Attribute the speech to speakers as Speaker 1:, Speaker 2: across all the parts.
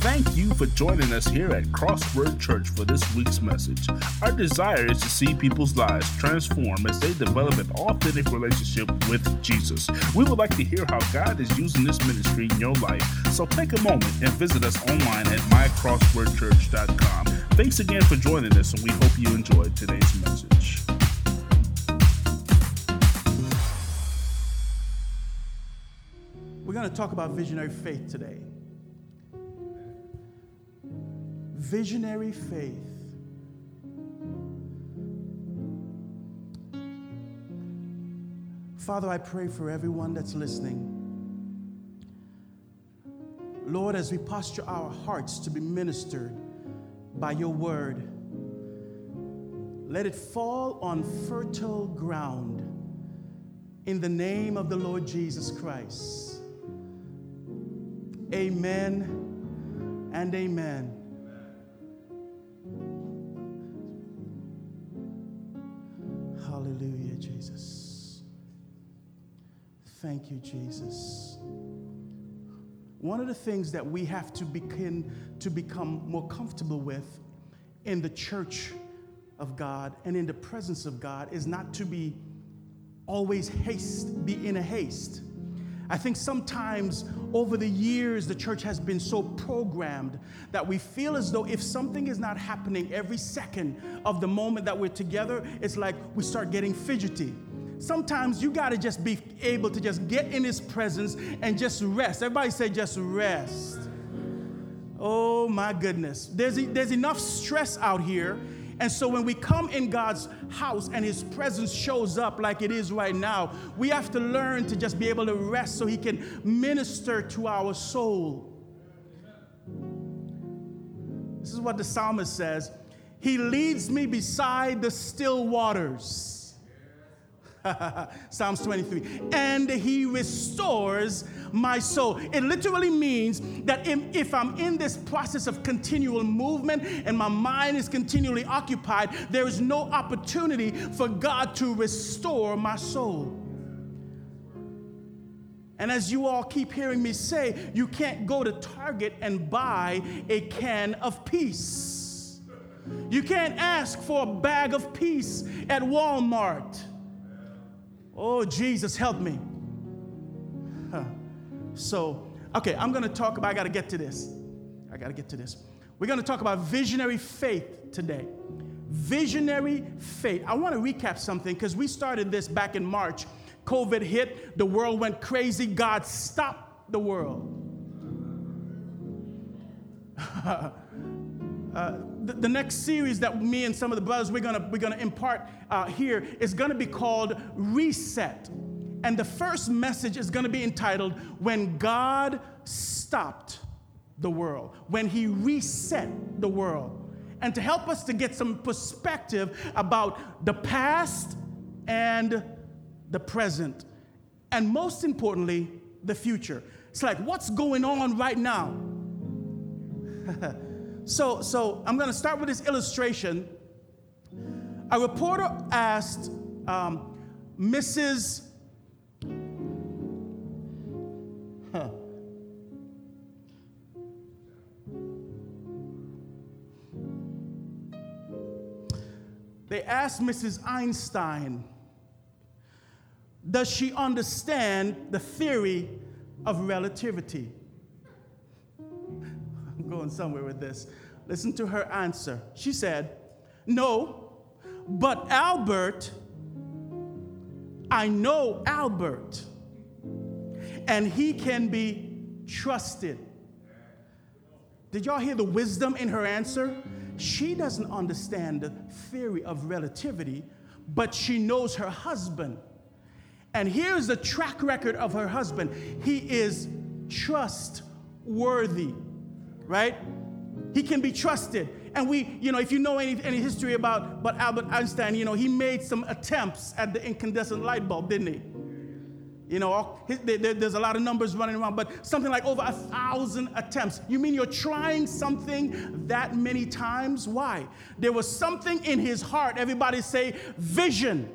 Speaker 1: Thank you for joining us here at Crossword Church for this week's message. Our desire is to see people's lives transform as they develop an authentic relationship with Jesus. We would like to hear how God is using this ministry in your life, so take a moment and visit us online at mycrosswordchurch.com. Thanks again for joining us, and we hope you enjoyed today's message.
Speaker 2: We're going to talk about visionary faith today. Visionary faith. Father, I pray for everyone that's listening. Lord, as we posture our hearts to be ministered by your word, let it fall on fertile ground in the name of the Lord Jesus Christ. Amen and amen. Thank you, Jesus. One of the things that we have to begin to become more comfortable with in the church of God and in the presence of God is not to be always haste, be in a haste. I think sometimes over the years, the church has been so programmed that we feel as though if something is not happening every second of the moment that we're together, it's like we start getting fidgety. Sometimes you got to just be able to just get in His presence and just rest. Everybody say, just rest. Oh my goodness. There's, there's enough stress out here and so when we come in God's house and His presence shows up like it is right now, we have to learn to just be able to rest so He can minister to our soul. This is what the psalmist says He leads me beside the still waters. Psalms 23. And he restores my soul. It literally means that if I'm in this process of continual movement and my mind is continually occupied, there is no opportunity for God to restore my soul. And as you all keep hearing me say, you can't go to Target and buy a can of peace. You can't ask for a bag of peace at Walmart. Oh, Jesus, help me. Huh. So, okay, I'm going to talk about, I got to get to this. I got to get to this. We're going to talk about visionary faith today. Visionary faith. I want to recap something because we started this back in March. COVID hit, the world went crazy. God stopped the world. uh, the, next series that me and some of the brothers we're gonna we're gonna impart uh, here is gonna be called Reset. And the first message is to be entitled When God Stopped the World, when He reset the world. And to help us to get some perspective about the past and the present, and most importantly, the future. It's like, what's going on right now? so, so I'm going to start with this illustration. A reporter asked um, Mrs. Huh. They asked Mrs. Einstein, does she understand the theory of relativity? Going somewhere with this. Listen to her answer. She said, No, but Albert, I know Albert and he can be trusted. Did y'all hear the wisdom in her answer? She doesn't understand the theory of relativity, but she knows her husband. And here's the track record of her husband he is trustworthy, right? He can be trusted. And we, you know, if you know any, any history about, about Albert Einstein, you know, he made some attempts at the incandescent light bulb, didn't he? You know, there's a lot of numbers running around, but something like over a thousand attempts. You mean you're trying something that many times? Why? There was something in his heart. Everybody say, vision.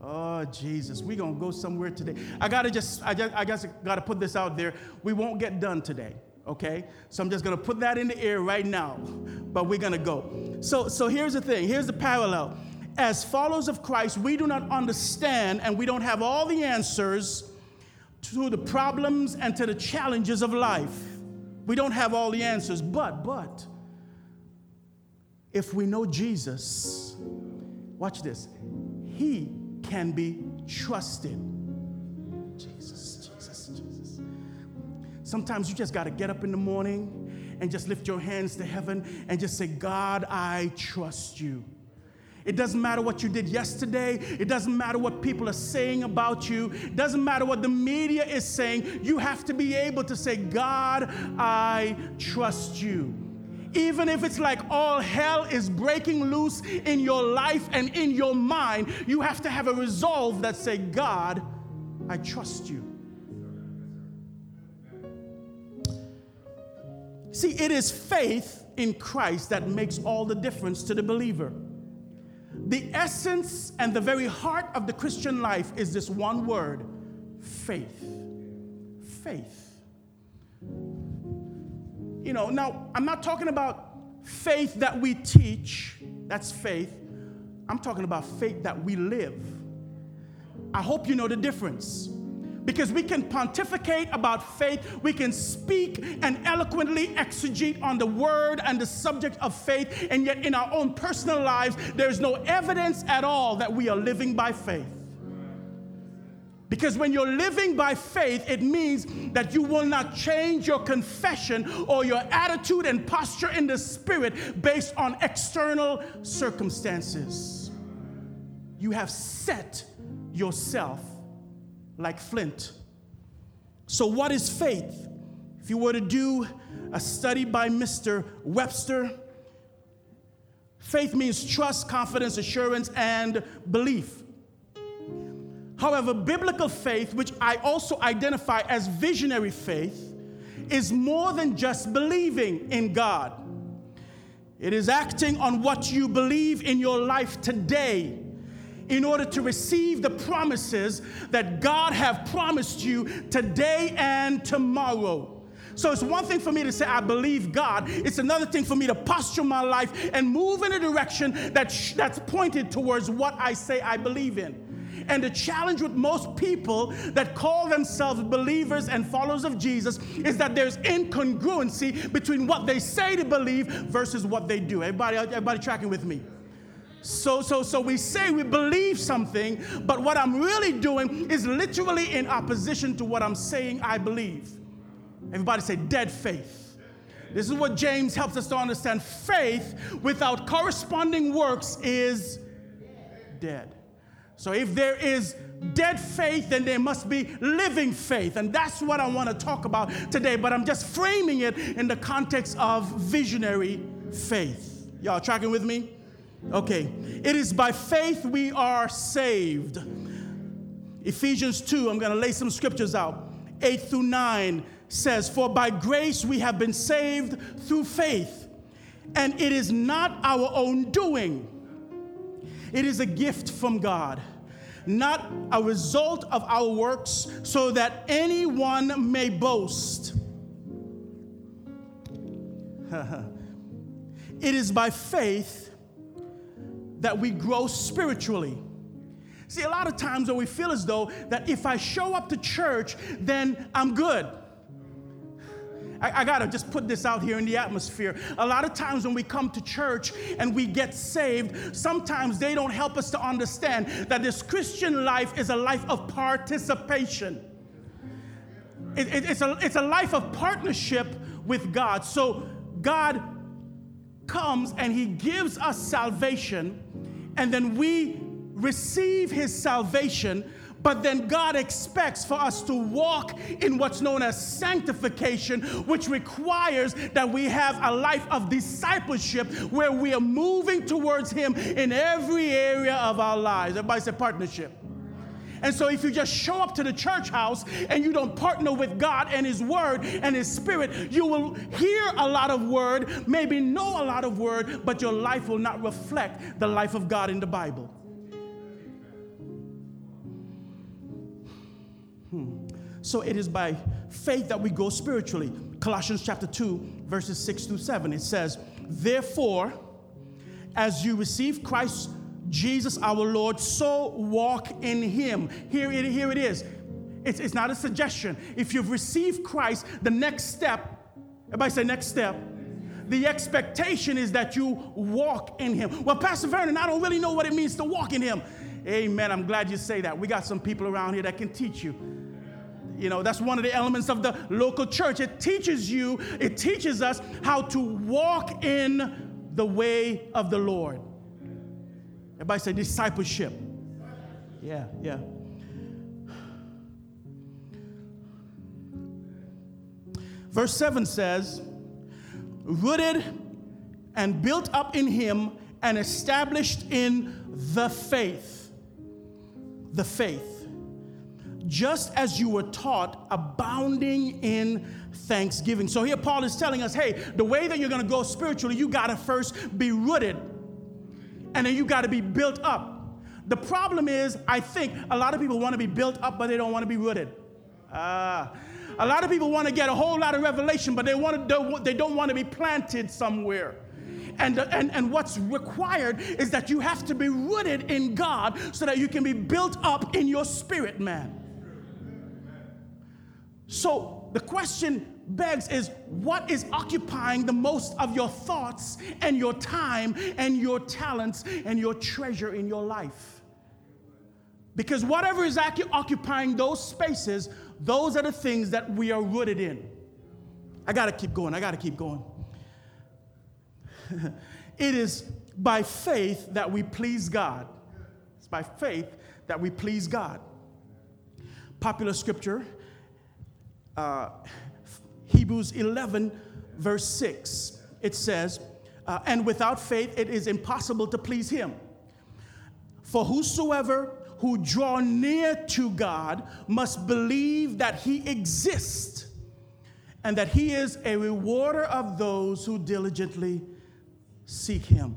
Speaker 2: Oh, Jesus, we're to go somewhere today. I got to just, I just, I just got to put this out there. We won't get done today, Okay? So I'm just to put that in the air right now. But we're to go. So, so here's the thing here's the parallel. As followers of Christ, we do not understand and we don't have all the answers to the problems and to the challenges of life. We don't have all the answers, but, but, if we know Jesus, watch this, he can be trusted. Sometimes you just got to get up in the morning and just lift your hands to heaven and just say, God, I trust you. It doesn't matter what you did yesterday. It doesn't matter what people are saying about you. It doesn't matter what the media is saying. You have to be able to say, God, I trust you. Even if it's like all hell is breaking loose in your life and in your mind, you have to have a resolve that say, God, I trust you. See, it is faith in Christ that makes all the difference to the believer. The essence and the very heart of the Christian life is this one word faith. Faith. You know, now I'm not talking about faith that we teach, that's faith. I'm talking about faith that we live. I hope you know the difference because we can pontificate about faith, we can speak and eloquently exegete on the word and the subject of faith, and yet in our own personal lives, there's no evidence at all that we are living by faith. Because when you're living by faith, it means that you will not change your confession or your attitude and posture in the spirit based on external circumstances. You have set yourself like flint. So, what is faith? If you were to do a study by Mr. Webster, faith means trust, confidence, assurance, and belief. However, biblical faith, which I also identify as visionary faith, is more than just believing in God. It is acting on what you believe in your life today in order to receive the promises that God have promised you today and tomorrow. So it's one thing for me to say, I believe God. It's another thing for me to posture my life and move in a direction that sh- that's pointed towards what I say I believe in. And the challenge with most people that call themselves believers and followers of Jesus is that there's incongruency between what they say to believe versus what they do. Everybody, everybody tracking with me? So, so, so we say we believe something, but what I'm really doing is literally in opposition to what I'm saying I believe. Everybody say dead faith. This is what James helps us to understand. Faith without corresponding works is dead. So if there is dead faith, then there must be living faith. And that's what I want to talk about today. But I'm just framing it in the context of visionary faith. Y'all tracking with me? Okay. It is by faith we are saved. Ephesians 2, I'm going to lay some scriptures out. 8 through 9 says, For by grace we have been saved through faith, and it is not our own doing, it is a gift from God. Not a result of our works, so that anyone may boast. it is by faith that we grow spiritually. See, a lot of times we feel as though that if I show up to church, then I'm good. I, I, gotta just put this out here in the atmosphere. A lot of times when we come to church and we get saved, sometimes they don't help us to understand that this Christian life is a life of participation. It, it, it's, a, it's a life of partnership with God. So God comes and He gives us salvation and then we receive his salvation, but then God expects for us to walk in what's known as sanctification, which requires that we have a life of discipleship where we are moving towards him in every area of our lives. Everybody say partnership. And so, if you just show up to the church house and you don't partner with God and His Word and His Spirit, you will hear a lot of word, maybe know a lot of word, but your life will not reflect the life of God in the Bible. Hmm. So, it is by faith that we grow spiritually. Colossians chapter 2, verses 6 through 7. It says, Therefore, as you receive Christ Jesus our Lord, so walk in him. Here it, here it is. It's, it's not a suggestion. If you've received Christ, the next step, everybody say next step. The expectation is that you walk in him. Well, Pastor Vernon, I don't really know what it means to walk in him. Amen. I'm glad you say that. We got some people around here that can teach you. You know, that's one of the elements of the local church. It teaches you, it teaches us how to walk in the way of the Lord. Everybody say discipleship. Yeah, yeah. Verse 7 says, rooted and built up in him and established in the faith. The faith. Just as you were taught, abounding in thanksgiving. So here Paul is telling us hey, the way that you're going to go spiritually, you got to first be rooted and then you got to be built up. The problem is, I think a lot of people want to be built up, but they don't want to be rooted. Ah. A lot of people want to get a whole lot of revelation, but they, want to, they don't want to be planted somewhere. And, and, and what's required is that you have to be rooted in God so that you can be built up in your spirit, man. So the question begs is what is occupying the most of your thoughts and your time and your talents and your treasure in your life? Because whatever is occupying those spaces, those are the things that we are rooted in. I got to keep going. I got to keep going. it is by faith that we please God. It's by faith that we please God. Popular scripture, uh, Hebrews 11, verse 6. It says, uh, And without faith it is impossible to please Him. For whosoever who draw near to God must believe that He exists and that He is a rewarder of those who diligently seek Him.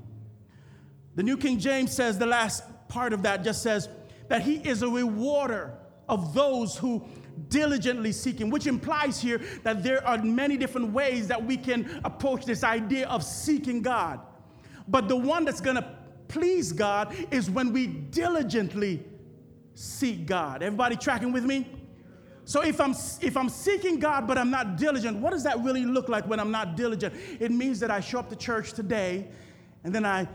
Speaker 2: The New King James says, the last part of that just says that He is a rewarder of those who diligently seeking, which implies here that there are many different ways that we can approach this idea of seeking God. But the one that's gonna please God is when we diligently seek God. Everybody tracking with me? So if I'm if I'm seeking God but I'm not diligent, what does that really look like when I'm not diligent? It means that I show up to church today and then I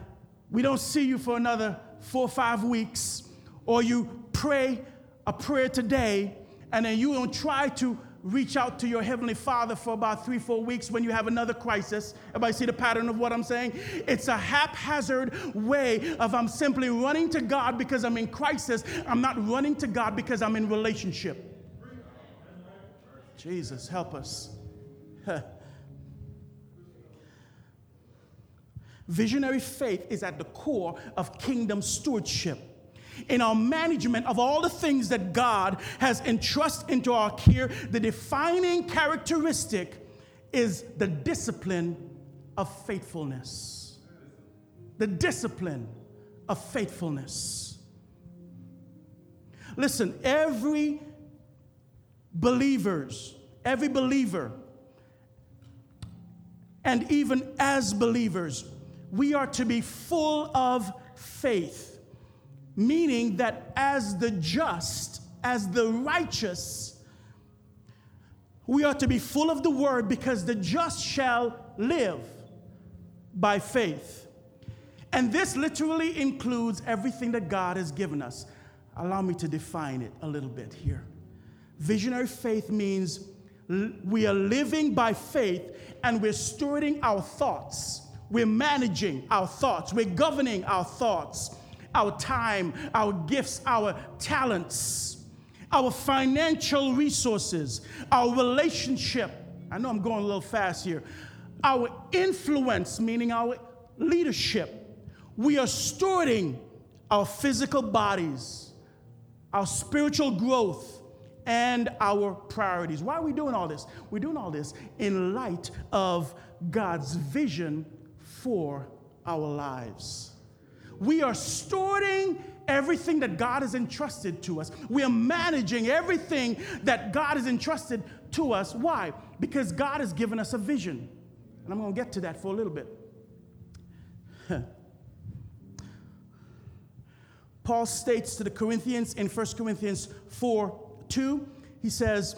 Speaker 2: we don't see you for another 4 or 5 weeks or you pray a prayer today and then you don't try to reach out to your heavenly father for about three four weeks when you have another crisis. Everybody see the pattern of what i'm saying? It's a haphazard way of i'm simply running to god because i'm in crisis. I'm not running to god because i'm in relationship. Jesus help us. Visionary faith is at the core of kingdom stewardship in our management of all the things that God has entrusted into our care, the defining characteristic is the discipline of faithfulness. The discipline of faithfulness. Listen, every believers, every believer, and even as believers, we are to be full of faith meaning that as the just, as the righteous, we are to be full of the word because the just shall live by faith. And this literally includes everything that God has given us. Allow me to define it a little bit here. Visionary faith means we are living by faith and we're stewarding our thoughts. We're managing our thoughts. We're governing our thoughts our time, our gifts, our talents, our financial resources, our relationship. I know I'm going a little fast here. Our influence, meaning our leadership. We are stewarding our physical bodies, our spiritual growth, and our priorities. Why are we doing all this? We're doing all this in light of God's vision for our lives. We are storing everything that God has entrusted to us. We are managing everything that God has entrusted to us. Why? Because God has given us a vision. And I'm going to get to that for a little bit. Paul states to the Corinthians in 1 Corinthians 4 2, he says,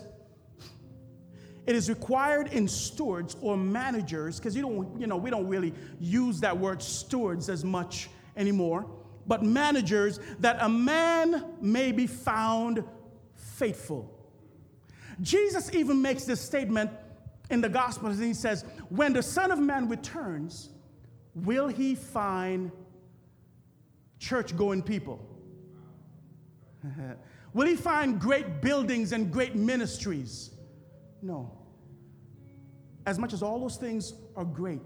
Speaker 2: it is required in stewards or managers, because you don't, you know, we don't really use that word stewards as much anymore, but managers, that a man may be found faithful. Jesus even makes this statement in the Gospels, and he says, When the Son of Man returns, will he find church going people? will he find great buildings and great ministries? No. As much as all those things are great,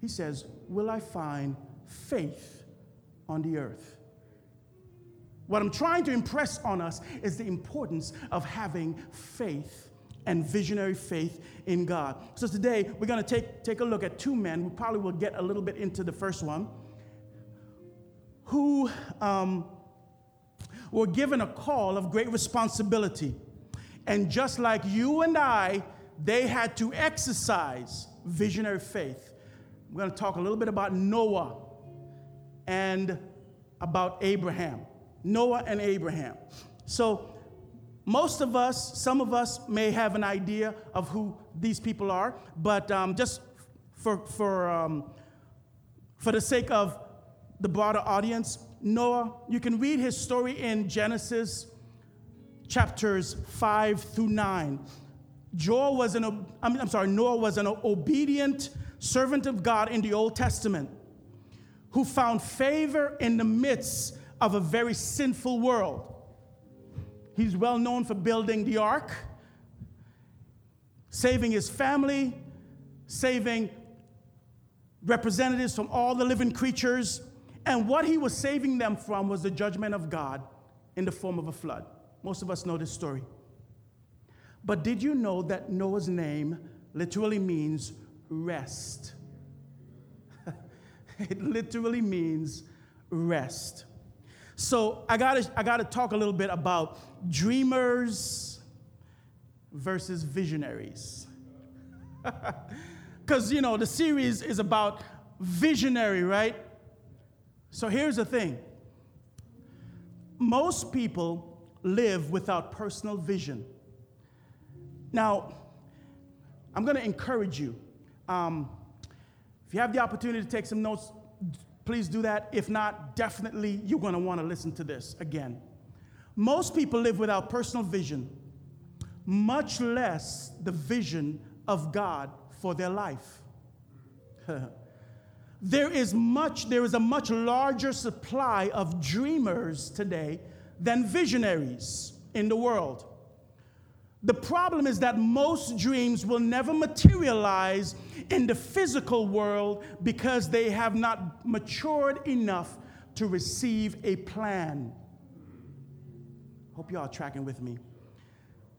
Speaker 2: he says, Will I find faith on the earth? What I'm trying to impress on us is the importance of having faith and visionary faith in God. So today we're going to take, take a look at two men. We probably will get a little bit into the first one, who um, were given a call of great responsibility. And just like you and I, they had to exercise visionary faith. We're going to talk a little bit about Noah and about Abraham. Noah and Abraham. So, most of us, some of us may have an idea of who these people are, but um, just for, for, um, for the sake of the broader audience, Noah, you can read his story in Genesis chapters 5 through 9. Joel was an, I'm sorry, Noah was an obedient servant of God in the Old Testament who found favor in the midst of a very sinful world. He's well known for building the ark, saving his family, saving representatives from all the living creatures. And what he was saving them from was the judgment of God in the form of a flood. Most of us know this story. But did you know that Noah's name literally means rest? it literally means rest. So I gotta, I gotta talk a little bit about dreamers versus visionaries. Because, you know, the series is about visionary, right? So here's the thing most people live without personal vision. Now, I'm to encourage you. Um, if you have the opportunity to take some notes, please do that. If not, definitely you're going to want to listen to this again. Most people live without personal vision, much less the vision of God for their life. there is much there is a much larger supply of dreamers today than visionaries in the world. The problem is that most dreams will never materialize in the physical world because they have not matured enough to receive a plan. Hope y'all tracking with me.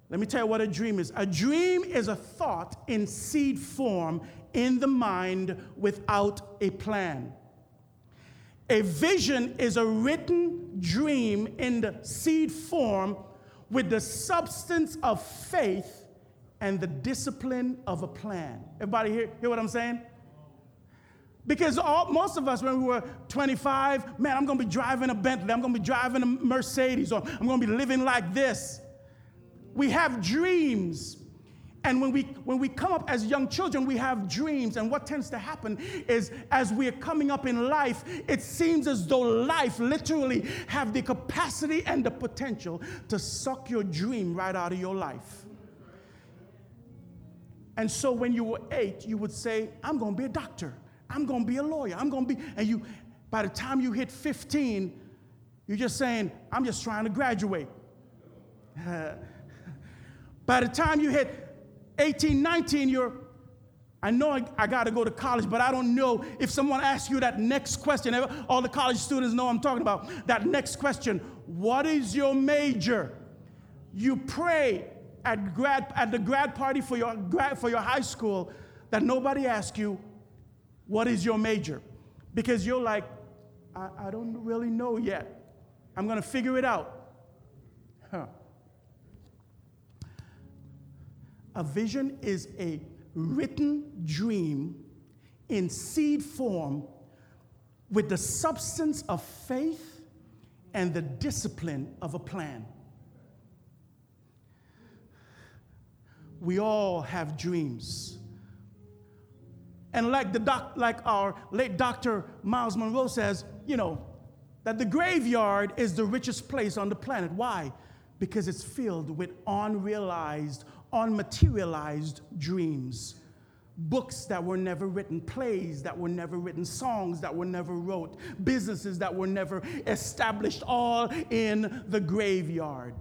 Speaker 2: Let me tell you what a dream is. A dream is a thought in seed form in the mind without a plan. A vision is a written dream in the seed form with the substance of faith and the discipline of a plan. Everybody hear, hear what I'm saying? Because all, most of us, when we were 25, man, I'm gonna be driving a Bentley, I'm gonna be driving a Mercedes, or I'm gonna be living like this. We have dreams. And when we, when we come up as young children, we have dreams. And what tends to happen is as we're coming up in life, it seems as though life literally have the capacity and the potential to suck your dream right out of your life. And so when you were eight, you would say, I'm going to be a doctor. I'm going to be a lawyer. I'm going to be, and you, by the time you hit 15, you're just saying, I'm just trying to graduate. by the time you hit 18, 19, you're, I know I, I got to go to college, but I don't know if someone asks you that next question. All the college students know I'm talking about. That next question What is your major? You pray at, grad, at the grad party for your, grad, for your high school that nobody asks you, What is your major? Because you're like, I, I don't really know yet. I'm going to figure it out. Huh. A vision is a written dream in seed form with the substance of faith and the discipline of a plan. We all have dreams. And like, the doc, like our late Dr. Myles Munroe says, you know, that the graveyard is the richest place on the planet. Why? Because it's filled with unrealized, unmaterialized dreams. Books that were never written, plays that were never written, songs that were never wrote, businesses that were never established, all in the graveyard.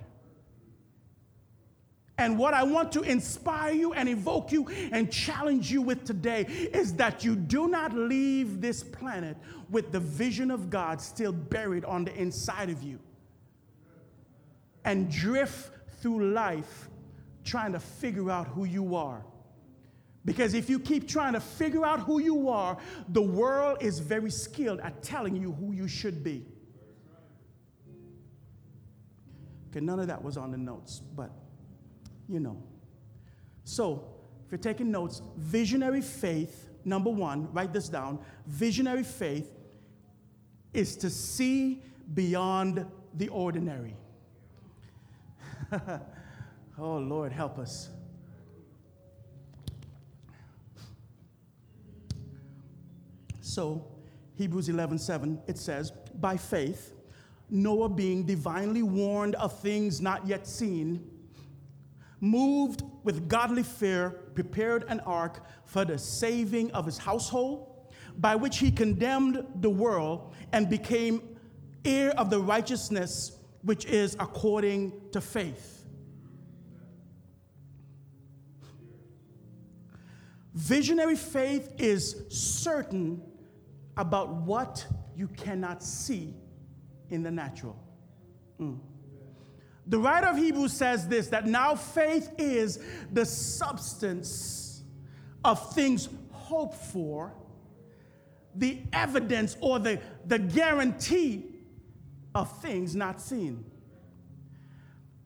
Speaker 2: And what I want to inspire you and evoke you and challenge you with today is that you do not leave this planet with the vision of God still buried on the inside of you and drift through life trying to figure out who you are. Because if you keep trying to figure out who you are, the world is very skilled at telling you who you should be. Okay, none of that was on the notes, but you know. So, if you're taking notes, visionary faith, number one, write this down. Visionary faith is to see beyond the ordinary. oh, Lord, help us. So, Hebrews 11 7, it says, By faith, Noah being divinely warned of things not yet seen, moved with godly fear, prepared an ark for the saving of his household, by which he condemned the world and became heir of the righteousness which is according to faith. Visionary faith is certain about what you cannot see in the natural. Mm. The writer of Hebrews says this that now faith is the substance of things hoped for, the evidence or the, the guarantee of things not seen.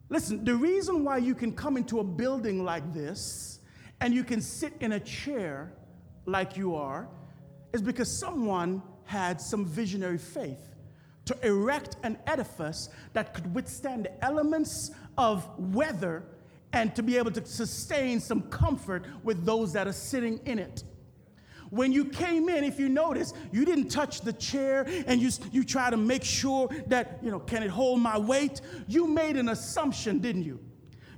Speaker 2: Listen, the reason why you can come into a building like this and you can sit in a chair like you are is because someone had some visionary faith to erect an edifice that could withstand the elements of weather and to be able to sustain some comfort with those that are sitting in it. When you came in, if you notice, you didn't touch the chair and you, you try to make sure that, you know, can it hold my weight? You made an assumption, didn't you?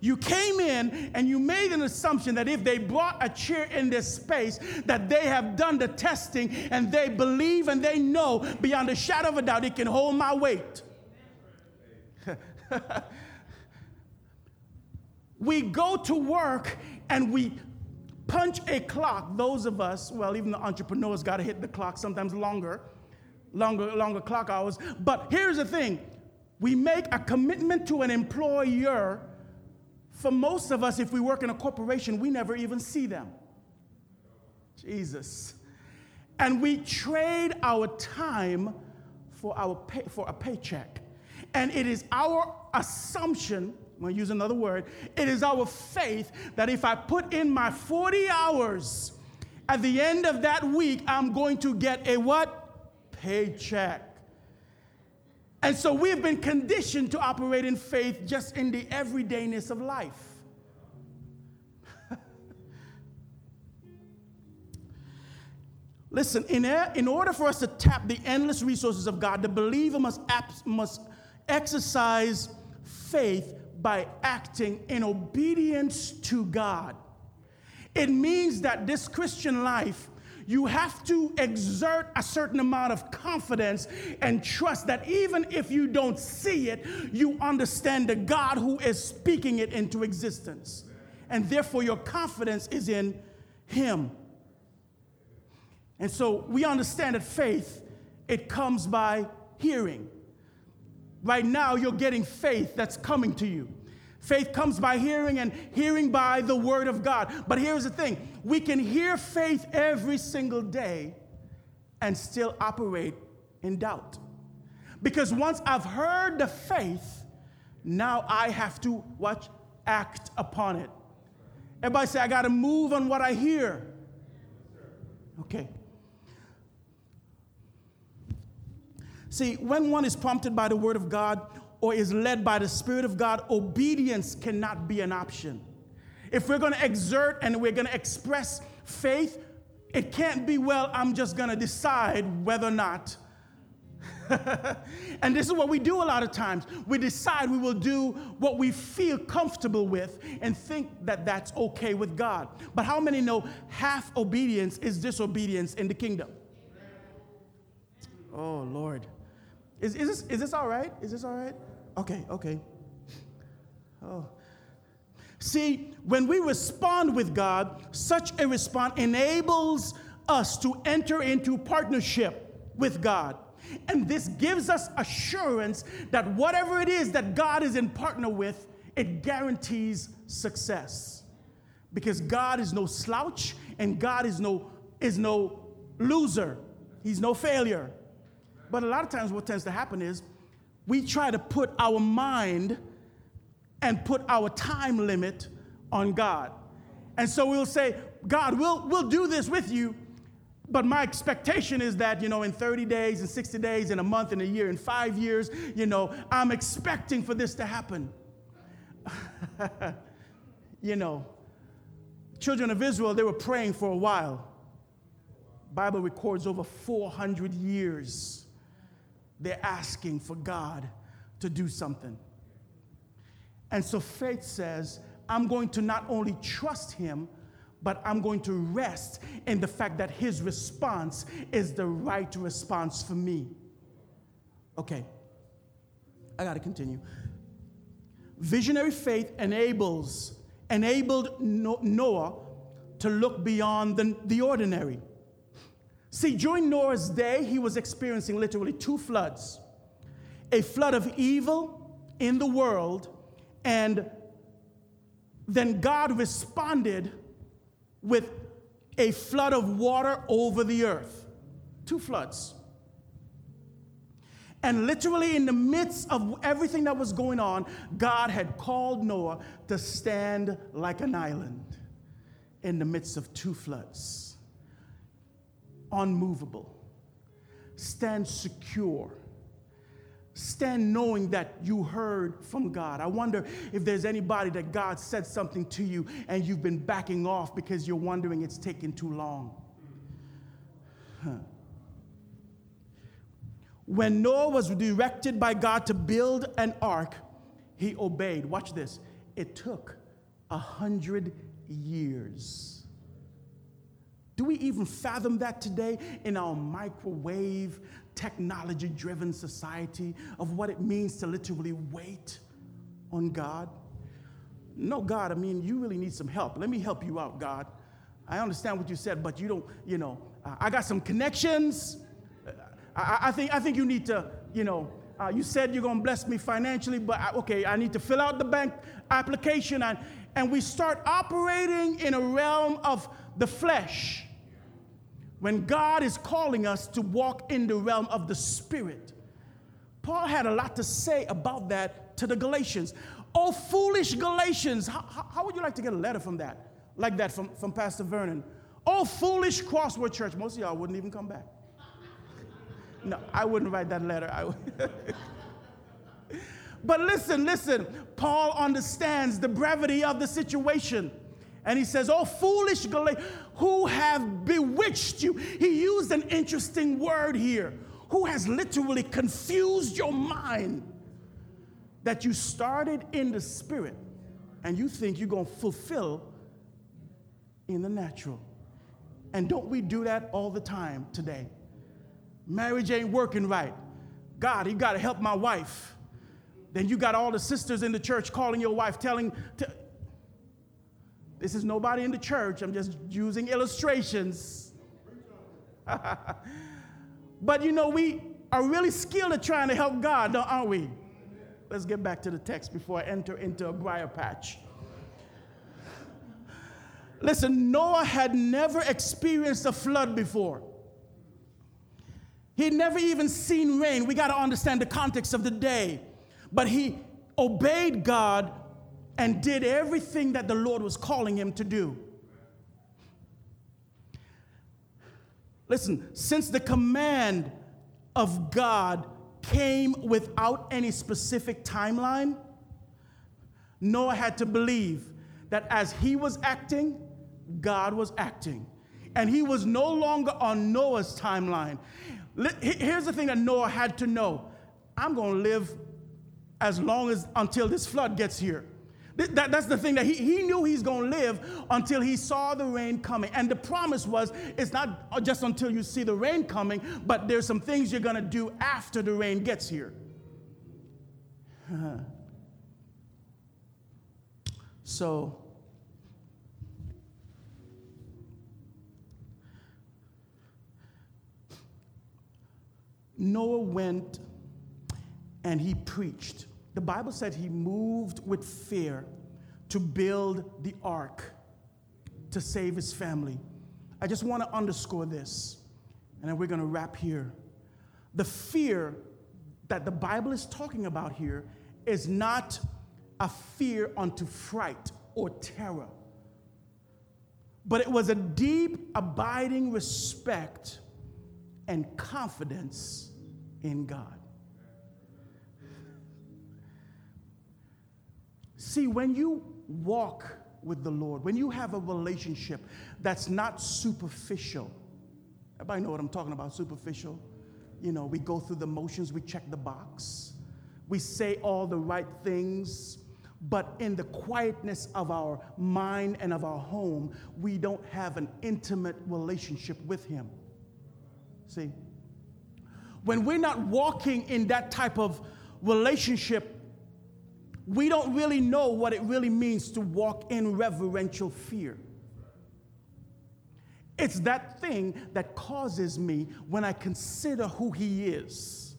Speaker 2: You came in and you made an assumption that if they brought a chair in this space, that they have done the testing and they believe and they know beyond a shadow of a doubt it can hold my weight. we go to work and we punch a clock. Those of us, well, even the entrepreneurs got to hit the clock sometimes longer, longer, longer clock hours. But here's the thing we make a commitment to an employer for most of us, if we work in a corporation, we never even see them. Jesus. And we trade our time for, our pay, for a paycheck. And it is our assumption, I'm to use another word, it is our faith that if I put in my 40 hours, at the end of that week, I'm going to get a what? Paycheck. And so we have been conditioned to operate in faith just in the everydayness of life. Listen, in, in order for us to tap the endless resources of God, the believer must, must exercise faith by acting in obedience to God. It means that this Christian life you have to exert a certain amount of confidence and trust that even if you don't see it, you understand the God who is speaking it into existence. And therefore, your confidence is in Him. And so we understand that faith, it comes by hearing. Right now, you're getting faith that's coming to you. Faith comes by hearing, and hearing by the word of God. But here's the thing we can hear faith every single day and still operate in doubt. Because once I've heard the faith, now I have to watch, act upon it. Everybody say, I got to move on what I hear. Okay. See, when one is prompted by the Word of God or is led by the Spirit of God, obedience cannot be an option. If we're going to exert and we're going to express faith, it can't be, well, I'm just going to decide whether or not. and this is what we do a lot of times. We decide we will do what we feel comfortable with and think that that's okay with God. But how many know half obedience is disobedience in the kingdom? Oh, Lord. Is, is, this, is this all right? Is this all right? Okay, okay. Oh. See, when we respond with God, such a response enables us to enter into partnership with God. And this gives us assurance that whatever it is that God is in partner with, it guarantees success. Because God is no slouch and God is no, is no loser. He's no failure. But a lot of times, what tends to happen is we try to put our mind and put our time limit on God. And so we'll say, God, we'll, we'll do this with you, but my expectation is that, you know, in 30 days, in 60 days, in a month, in a year, in five years, you know, I'm expecting for this to happen. you know, children of Israel, they were praying for a while. Bible records over 400 years they're asking for God to do something. And so faith says, I'm going to not only trust Him, but I'm going to rest in the fact that His response is the right response for me. Okay, I gotta continue. Visionary faith enables, enabled Noah to look beyond the, the ordinary. See, during Noah's day, he was experiencing literally two floods a flood of evil in the world, and then God responded with a flood of water over the earth. Two floods. And literally, in the midst of everything that was going on, God had called Noah to stand like an island in the midst of two floods unmovable. Stand secure. Stand knowing that you heard from God. I wonder if there's anybody that God said something to you and you've been backing off because you're wondering it's taking too long. Huh. When Noah was directed by God to build an ark, he obeyed. Watch this. It took a hundred years. Do we even fathom that today in our microwave, technology driven society of what it means to literally wait on God? No, God, I mean, you really need some help. Let me help you out, God. I understand what you said, but you don't, you know, I got some connections. I, I, think, I think you need to, you know, uh, you said you're going to bless me financially, but I, okay, I need to fill out the bank application. And, and we start operating in a realm of the flesh when God is calling us to walk in the realm of the Spirit. Paul had a lot to say about that to the Galatians. Oh, foolish Galatians. How, how, would you like to get a letter from that? Like that from, from Pastor Vernon. Oh, foolish Crossword Church. Most of y'all wouldn't even come back. No, I wouldn't write that letter. I would. but listen, listen. Paul understands the brevity of the situation. And he says, Oh, foolish Galatians, who have bewitched you. He used an interesting word here. Who has literally confused your mind that you started in the spirit and you think you're going to fulfill in the natural. And don't we do that all the time today? Marriage ain't working right. God, you got to help my wife. Then you got all the sisters in the church calling your wife, telling, this is nobody in the church. I'm just using illustrations. but you know, we are really skilled at trying to help God, aren't we? Let's get back to the text before I enter into a briar patch. Listen, Noah had never experienced a flood before. He'd never even seen rain. We got to understand the context of the day. But he obeyed God and did everything that the Lord was calling him to do. Listen, since the command of God came without any specific timeline, Noah had to believe that as he was acting, God was acting. And he was no longer on Noah's timeline. Here's the thing that Noah had to know I'm going to live as long as until this flood gets here. That, that's the thing that he, he knew he's going to live until he saw the rain coming. And the promise was it's not just until you see the rain coming, but there's some things you're going to do after the rain gets here. so, Noah went and he preached. The Bible said he moved with fear to build the ark to save his family. I just want to underscore this, and then we're going to wrap here. The fear that the Bible is talking about here is not a fear unto fright or terror, but it was a deep, abiding respect and confidence in God. See, when you walk with the Lord, when you have a relationship that's not superficial, everybody know what I'm talking about, superficial? You know, we go through the motions, we check the box, we say all the right things, but in the quietness of our mind and of our home, we don't have an intimate relationship with Him. See? when we're not walking in that type of relationship, we don't really know what it really means to walk in reverential fear. It's that thing that causes me when I consider who He is,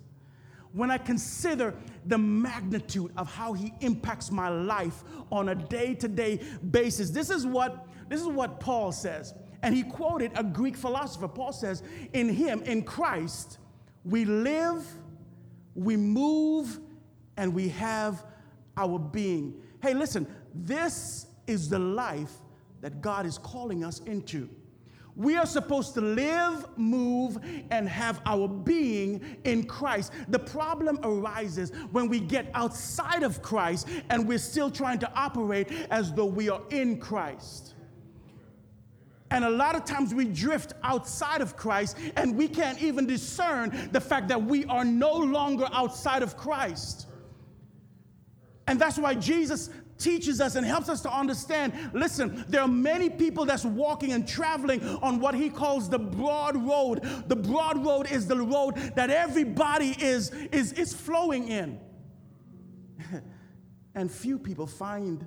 Speaker 2: when I consider the magnitude of how He impacts my life on a day to day basis. This is, what, this is what Paul says. And he quoted a Greek philosopher. Paul says, In Him, in Christ, we live, we move, and we have our being. Hey, listen, this is the life that God is calling us into. We are supposed to live, move, and have our being in Christ. The problem arises when we get outside of Christ and we're still trying to operate as though we are in Christ. And a lot of times we drift outside of Christ and we can't even discern the fact that we are no longer outside of Christ. And that's why Jesus teaches us and helps us to understand listen there are many people that's walking and traveling on what he calls the broad road the broad road is the road that everybody is is is flowing in and few people find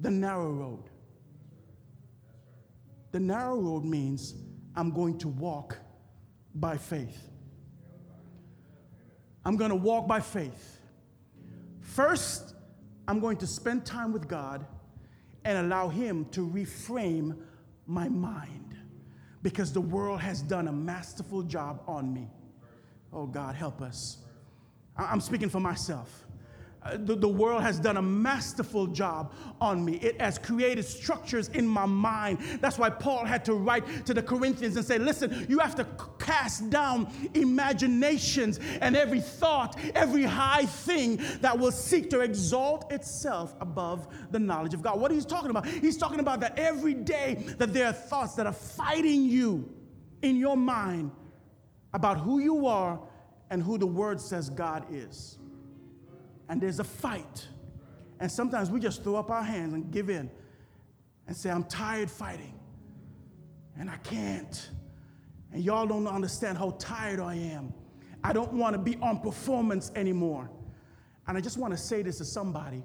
Speaker 2: the narrow road the narrow road means I'm going to walk by faith. I'm going to walk by faith. First, I'm going to spend time with God and allow Him to reframe my mind because the world has done a masterful job on me. Oh, God, help us. I'm speaking for myself uh, the, the world has done a masterful job on me. It has created structures in my mind. That's why Paul had to write to the Corinthians and say, listen, you have to cast down imaginations and every thought, every high thing that will seek to exalt itself above the knowledge of God. What he's talking about? He's talking about that every day that there are thoughts that are fighting you in your mind about who you are and who the word says God is and there's a fight. And sometimes we just throw up our hands and give in and say, I'm tired fighting and I can't. And y'all don't understand how tired I am. I don't want to be on performance anymore. And I just want to say this to somebody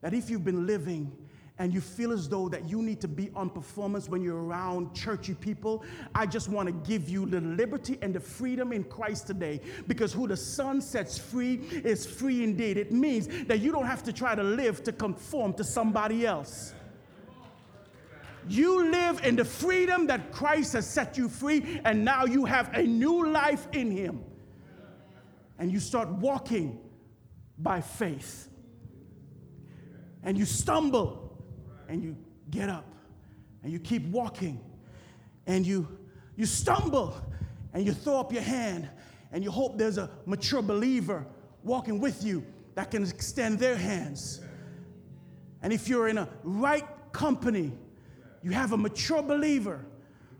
Speaker 2: that if you've been living and you feel as though that you need to be on performance when you're around churchy people, I just want to give you the liberty and the freedom in Christ today because who the Son sets free is free indeed. It means that you don't have to try to live to conform to somebody else. You live in the freedom that Christ has set you free, and now you have a new life in Him. And you start walking by faith and you stumble and you get up and you keep walking and you you stumble and you throw up your hand and you hope there's a mature believer walking with you that can extend their hands. And if you're in a right company, you have a mature believer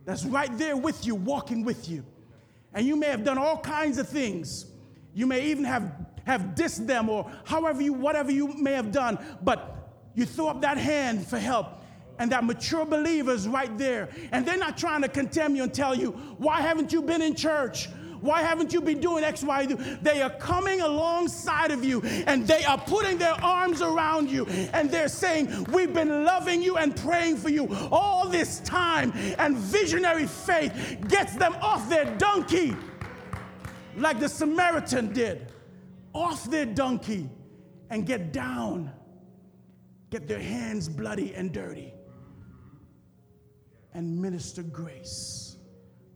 Speaker 2: that's right there with you, walking with you. And you may have done all kinds of things. You may even have, have dissed them or however you, whatever you may have done, but you throw up that hand for help. And that mature believer is right there. And they're not trying to condemn you and tell you, why haven't you been in church? Why haven't you been doing X, Y, Z? They are coming alongside of you and they are putting their arms around you and they're saying, We've been loving you and praying for you all this time. And visionary faith gets them off their donkey, like the Samaritan did, off their donkey and get down, get their hands bloody and dirty, and minister grace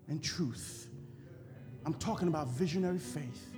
Speaker 2: and truth I'm talking about visionary faith.